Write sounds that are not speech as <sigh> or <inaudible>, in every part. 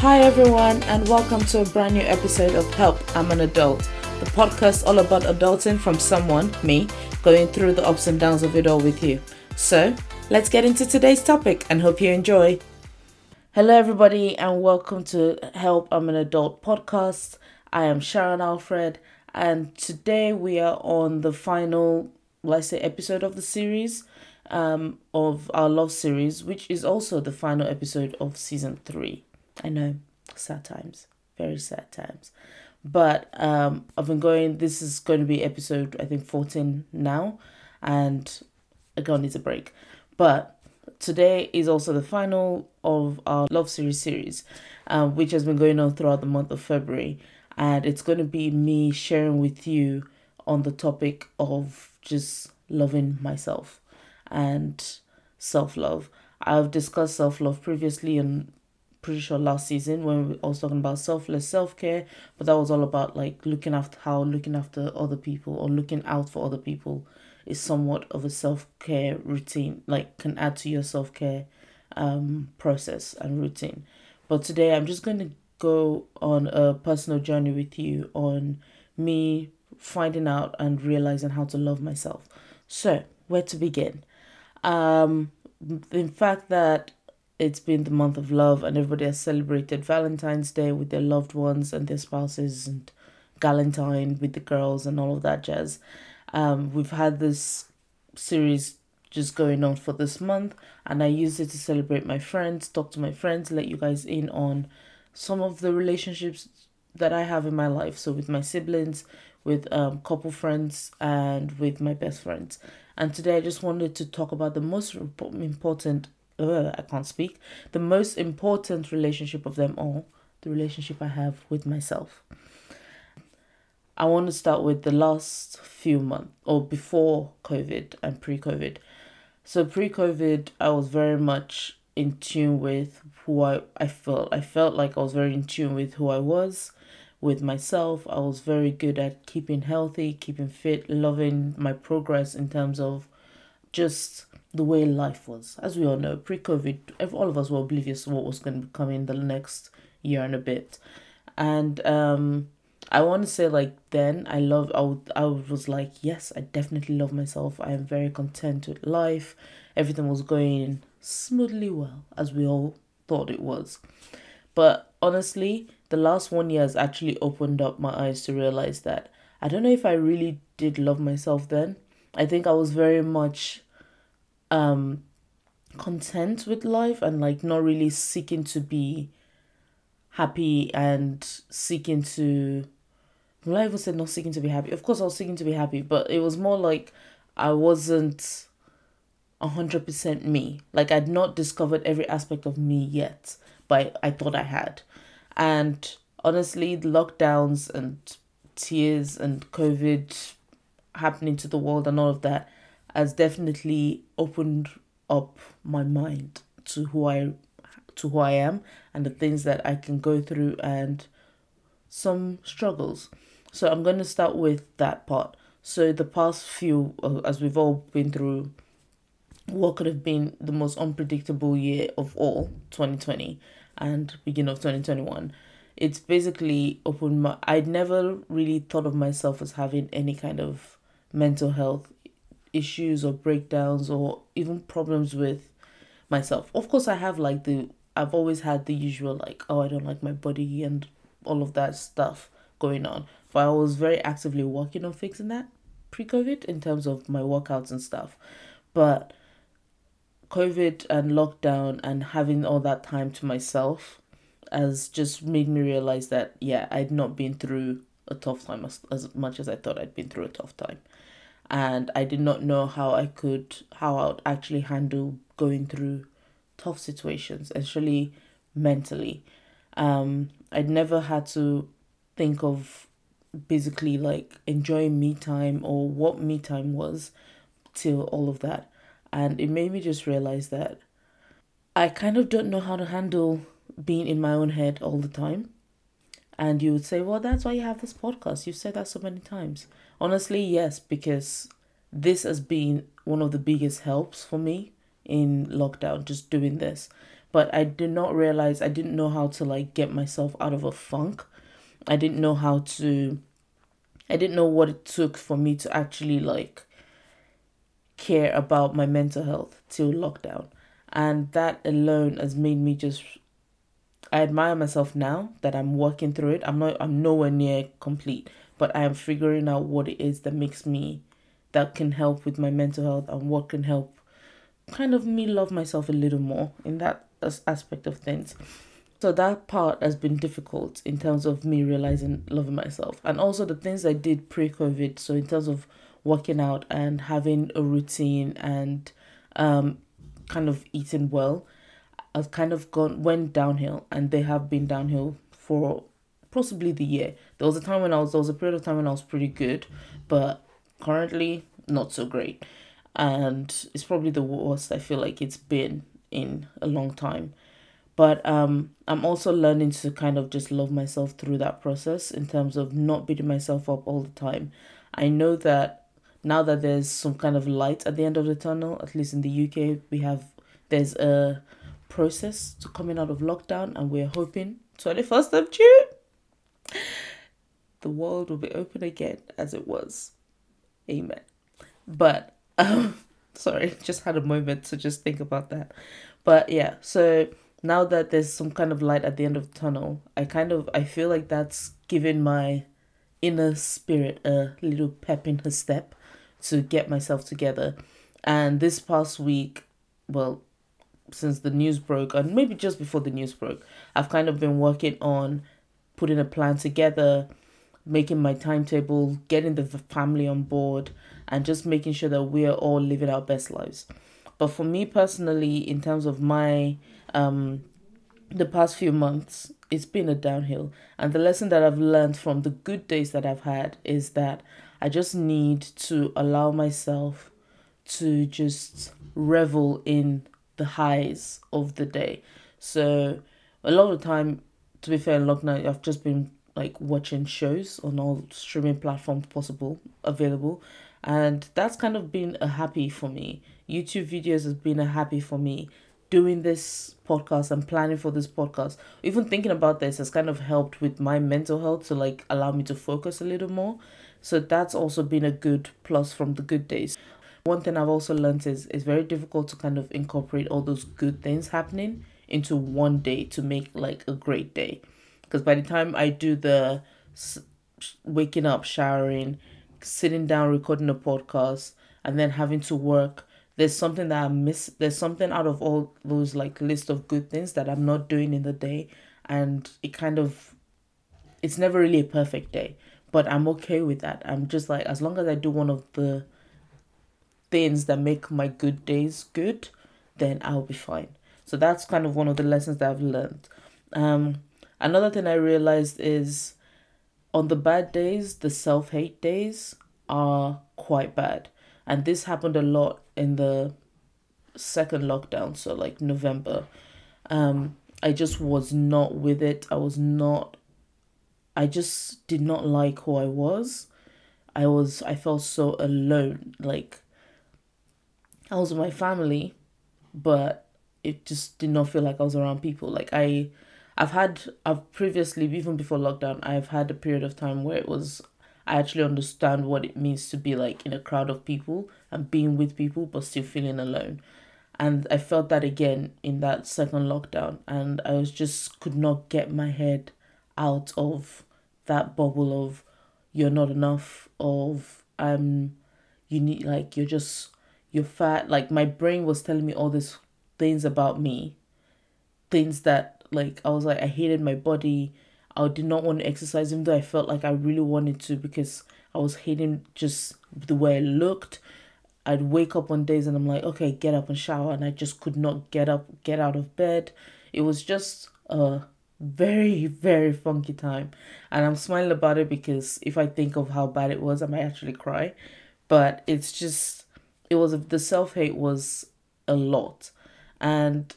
Hi, everyone, and welcome to a brand new episode of Help I'm an Adult, the podcast all about adulting from someone, me, going through the ups and downs of it all with you. So, let's get into today's topic and hope you enjoy. Hello, everybody, and welcome to Help I'm an Adult podcast. I am Sharon Alfred, and today we are on the final, let's say, episode of the series um, of our love series, which is also the final episode of season three. I know, sad times, very sad times. But um, I've been going, this is going to be episode, I think, 14 now, and I gonna need a break. But today is also the final of our love series series, uh, which has been going on throughout the month of February. And it's going to be me sharing with you on the topic of just loving myself and self love. I've discussed self love previously and pretty sure last season when I was talking about selfless self care, but that was all about like looking after how looking after other people or looking out for other people is somewhat of a self care routine, like can add to your self care um, process and routine. But today I'm just going to go on a personal journey with you on me finding out and realizing how to love myself. So, where to begin? Um, in fact, that it's been the month of love and everybody has celebrated Valentine's Day with their loved ones and their spouses and Galentine with the girls and all of that jazz. Um, we've had this series just going on for this month and I use it to celebrate my friends, talk to my friends, let you guys in on some of the relationships that I have in my life. So with my siblings, with um, couple friends, and with my best friends. And today I just wanted to talk about the most important I can't speak, the most important relationship of them all, the relationship I have with myself. I want to start with the last few months or before COVID and pre COVID. So, pre COVID, I was very much in tune with who I, I felt. I felt like I was very in tune with who I was, with myself. I was very good at keeping healthy, keeping fit, loving my progress in terms of just the way life was. As we all know, pre COVID, all of us were oblivious to what was going to be coming the next year and a bit. And um, I want to say, like, then I love, I, I was like, yes, I definitely love myself. I am very content with life. Everything was going smoothly well, as we all thought it was. But honestly, the last one year has actually opened up my eyes to realize that I don't know if I really did love myself then. I think I was very much um content with life and like not really seeking to be happy and seeking to I even said not seeking to be happy. Of course I was seeking to be happy, but it was more like I wasn't hundred percent me. Like I'd not discovered every aspect of me yet, but I thought I had. And honestly, the lockdowns and tiers and COVID happening to the world and all of that has definitely opened up my mind to who I to who I am and the things that I can go through and some struggles. So I'm going to start with that part. So the past few uh, as we've all been through what could have been the most unpredictable year of all 2020 and beginning of 2021 it's basically opened my i'd never really thought of myself as having any kind of mental health issues or breakdowns or even problems with myself. Of course, I have like the I've always had the usual like oh I don't like my body and all of that stuff going on. But I was very actively working on fixing that pre-COVID in terms of my workouts and stuff. But COVID and lockdown and having all that time to myself has just made me realize that yeah, I'd not been through a tough time as, as much as I thought I'd been through a tough time and I did not know how I could how I would actually handle going through tough situations, especially mentally. Um, I'd never had to think of basically like enjoying me time or what me time was till all of that. And it made me just realize that I kind of don't know how to handle being in my own head all the time. And you would say, well, that's why you have this podcast. You've said that so many times. Honestly, yes, because this has been one of the biggest helps for me in lockdown just doing this but i did not realize i didn't know how to like get myself out of a funk i didn't know how to i didn't know what it took for me to actually like care about my mental health till lockdown and that alone has made me just I admire myself now that I'm working through it. I'm not I'm nowhere near complete, but I am figuring out what it is that makes me that can help with my mental health and what can help kind of me love myself a little more in that aspect of things. So that part has been difficult in terms of me realizing loving myself and also the things I did pre-COVID. So in terms of working out and having a routine and um, kind of eating well, I've kind of gone went downhill, and they have been downhill for possibly the year. There was a time when I was there was a period of time when I was pretty good, but currently not so great, and it's probably the worst I feel like it's been in a long time. But um, I'm also learning to kind of just love myself through that process in terms of not beating myself up all the time. I know that now that there's some kind of light at the end of the tunnel, at least in the UK, we have there's a process to coming out of lockdown, and we're hoping 21st of June the world will be open again as it was. Amen. But um <laughs> sorry, just had a moment to just think about that. But yeah, so now that there's some kind of light at the end of the tunnel, I kind of I feel like that's given my inner spirit a little pep in her step to get myself together. And this past week, well, since the news broke, and maybe just before the news broke, I've kind of been working on putting a plan together, making my timetable, getting the family on board, and just making sure that we are all living our best lives. But for me personally, in terms of my um, the past few months, it's been a downhill. And the lesson that I've learned from the good days that I've had is that I just need to allow myself to just revel in the highs of the day. So a lot of the time, to be fair, in lockdown, I've just been like watching shows on all streaming platforms possible available, and that's kind of been a happy for me. YouTube videos has been a happy for me. Doing this podcast and planning for this podcast, even thinking about this has kind of helped with my mental health to like allow me to focus a little more. So that's also been a good plus from the good days. One thing I've also learned is it's very difficult to kind of incorporate all those good things happening into one day to make like a great day. Because by the time I do the waking up, showering, sitting down, recording a podcast, and then having to work, there's something that I miss. There's something out of all those like list of good things that I'm not doing in the day, and it kind of, it's never really a perfect day, but I'm okay with that. I'm just like as long as I do one of the things that make my good days good, then I'll be fine. So that's kind of one of the lessons that I've learned. Um, another thing I realized is on the bad days, the self hate days are quite bad. And this happened a lot in the second lockdown, so like November. Um, I just was not with it. I was not, I just did not like who I was. I was, I felt so alone. Like, I was with my family, but it just did not feel like I was around people. Like I I've had I've previously even before lockdown, I've had a period of time where it was I actually understand what it means to be like in a crowd of people and being with people but still feeling alone. And I felt that again in that second lockdown and I was just could not get my head out of that bubble of you're not enough of um you need like you're just you're fat. Like my brain was telling me all these things about me, things that like I was like I hated my body. I did not want to exercise even though I felt like I really wanted to because I was hating just the way I looked. I'd wake up on days and I'm like, okay, get up and shower, and I just could not get up, get out of bed. It was just a very, <laughs> very funky time, and I'm smiling about it because if I think of how bad it was, I might actually cry. But it's just it was the self hate was a lot, and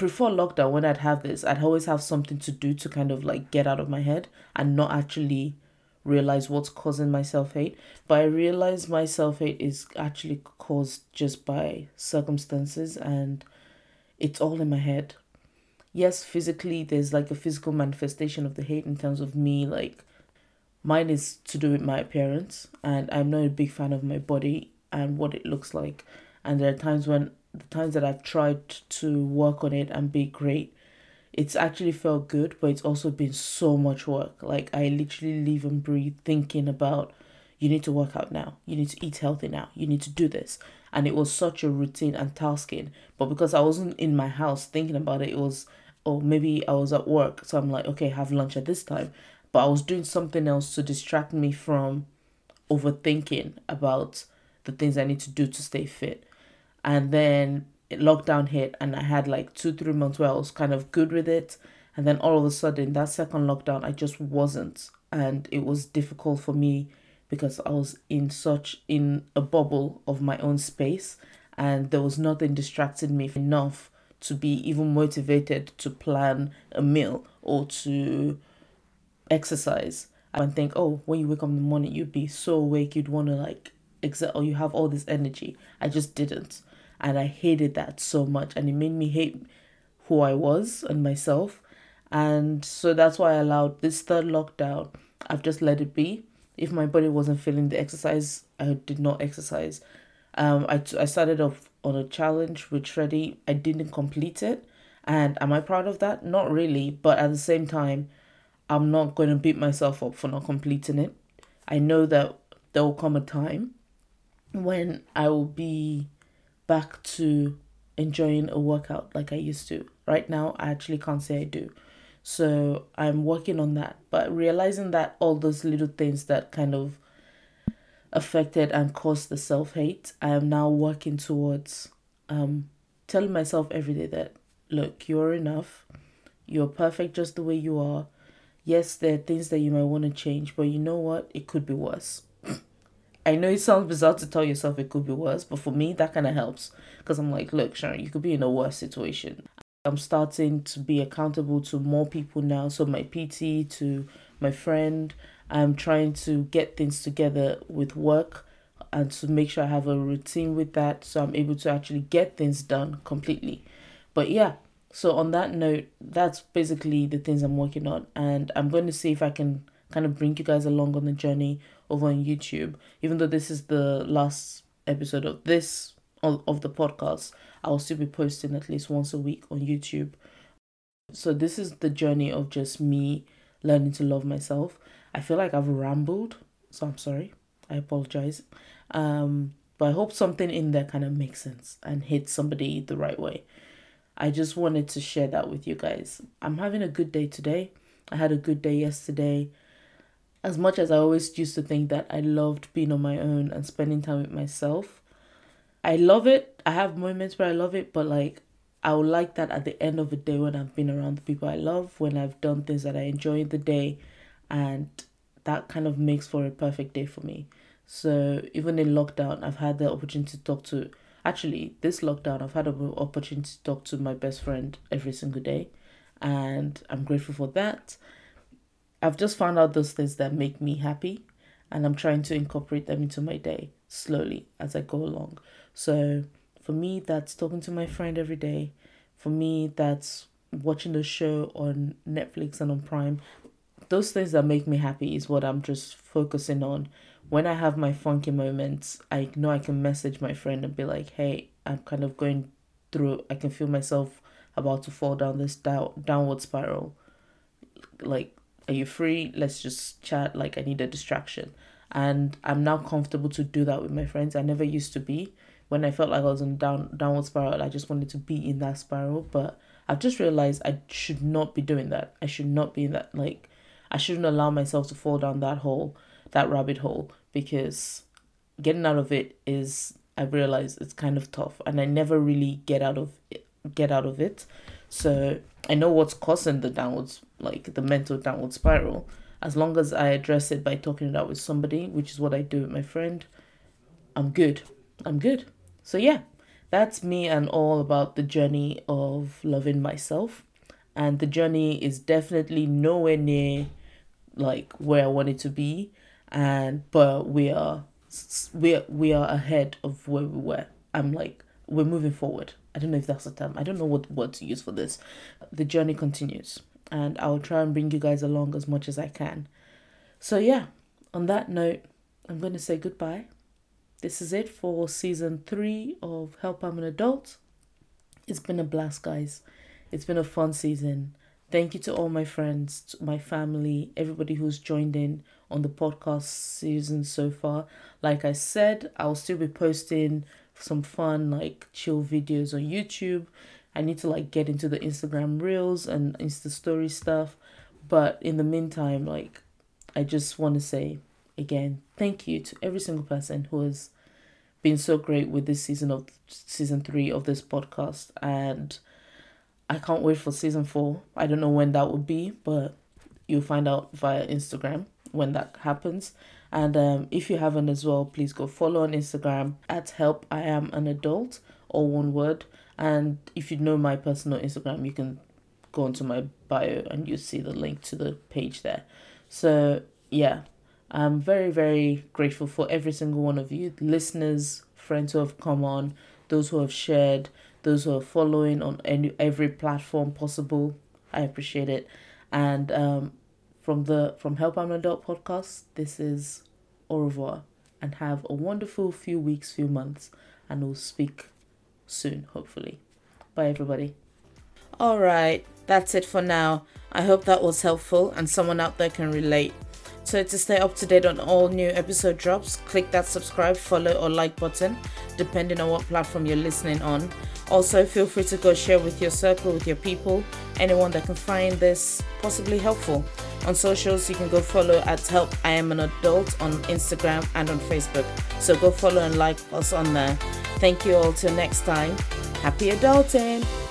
before lockdown when I'd have this, I'd always have something to do to kind of like get out of my head and not actually realize what's causing my self hate. But I realize my self hate is actually caused just by circumstances and it's all in my head. Yes, physically, there's like a physical manifestation of the hate in terms of me, like, mine is to do with my appearance, and I'm not a big fan of my body and what it looks like. And there are times when the times that I've tried to work on it and be great, it's actually felt good, but it's also been so much work. Like I literally live and breathe thinking about you need to work out now, you need to eat healthy now, you need to do this. And it was such a routine and tasking. But because I wasn't in my house thinking about it, it was or maybe I was at work, so I'm like, okay, have lunch at this time. But I was doing something else to distract me from overthinking about the things I need to do to stay fit. And then lockdown hit and I had like two, three months where I was kind of good with it. And then all of a sudden, that second lockdown, I just wasn't. And it was difficult for me because I was in such in a bubble of my own space and there was nothing distracting me enough to be even motivated to plan a meal or to exercise and think, oh, when you wake up in the morning, you'd be so awake, you'd want to like exert, or you have all this energy. I just didn't. And I hated that so much. And it made me hate who I was and myself. And so that's why I allowed this third lockdown. I've just let it be. If my body wasn't feeling the exercise I did not exercise. Um I, I started off on a challenge with Shreddy. I didn't complete it. And am I proud of that? Not really. But at the same time I'm not going to beat myself up for not completing it. I know that there will come a time when I will be back to enjoying a workout like I used to. Right now, I actually can't say I do. So I'm working on that, but realizing that all those little things that kind of affected and caused the self hate, I am now working towards um, telling myself every day that look, you're enough, you're perfect just the way you are. Yes, there are things that you might want to change, but you know what? It could be worse. I know it sounds bizarre to tell yourself it could be worse, but for me, that kind of helps because I'm like, look, Sharon, you could be in a worse situation. I'm starting to be accountable to more people now. So, my PT, to my friend, I'm trying to get things together with work and to make sure I have a routine with that so I'm able to actually get things done completely. But yeah, so on that note, that's basically the things I'm working on, and I'm going to see if I can kind of bring you guys along on the journey over on YouTube. Even though this is the last episode of this of, of the podcast, I'll still be posting at least once a week on YouTube. So this is the journey of just me learning to love myself. I feel like I've rambled, so I'm sorry. I apologize. Um, but I hope something in there kind of makes sense and hits somebody the right way. I just wanted to share that with you guys. I'm having a good day today. I had a good day yesterday as much as I always used to think that I loved being on my own and spending time with myself, I love it. I have moments where I love it, but like I would like that at the end of the day when I've been around the people I love, when I've done things that I enjoy in the day, and that kind of makes for a perfect day for me. So even in lockdown, I've had the opportunity to talk to. Actually, this lockdown, I've had an opportunity to talk to my best friend every single day, and I'm grateful for that. I've just found out those things that make me happy and I'm trying to incorporate them into my day slowly as I go along. So for me, that's talking to my friend every day. For me, that's watching the show on Netflix and on Prime. Those things that make me happy is what I'm just focusing on. When I have my funky moments, I know I can message my friend and be like, hey, I'm kind of going through, I can feel myself about to fall down this down, downward spiral. Like, are you free? Let's just chat. Like, I need a distraction. And I'm now comfortable to do that with my friends. I never used to be. When I felt like I was in down downward spiral, I just wanted to be in that spiral. But I've just realized I should not be doing that. I should not be in that like I shouldn't allow myself to fall down that hole, that rabbit hole, because getting out of it is I realize it's kind of tough and I never really get out of it, get out of it. So I know what's causing the downwards, like the mental downward spiral. As long as I address it by talking it out with somebody, which is what I do with my friend, I'm good. I'm good. So yeah, that's me and all about the journey of loving myself. And the journey is definitely nowhere near like where I wanted to be. and but we are we are, we are ahead of where we were. I'm like we're moving forward. I don't know if that's a term. I don't know what word to use for this. The journey continues, and I'll try and bring you guys along as much as I can. So yeah, on that note, I'm going to say goodbye. This is it for season three of Help I'm an Adult. It's been a blast, guys. It's been a fun season. Thank you to all my friends, my family, everybody who's joined in on the podcast season so far. Like I said, I'll still be posting some fun, like chill videos on YouTube. I need to like get into the Instagram reels and Insta story stuff. But in the meantime, like, I just want to say again, thank you to every single person who has been so great with this season of season three of this podcast. And I can't wait for season four. I don't know when that will be, but you'll find out via Instagram when that happens. And um, if you haven't as well, please go follow on Instagram at help I am an adult or one word. And if you know my personal Instagram, you can go onto my bio and you see the link to the page there. So yeah, I'm very, very grateful for every single one of you, listeners, friends who have come on, those who have shared, those who are following on any every platform possible. I appreciate it. And um, from the from Help I'm an Adult podcast, this is au revoir and have a wonderful few weeks, few months, and we'll speak soon, hopefully. Bye, everybody. All right, that's it for now. I hope that was helpful and someone out there can relate. So to stay up to date on all new episode drops, click that subscribe, follow, or like button, depending on what platform you're listening on. Also, feel free to go share with your circle, with your people, anyone that can find this possibly helpful. On socials, you can go follow at Help I Am an Adult on Instagram and on Facebook. So go follow and like us on there. Thank you all till next time. Happy adulting!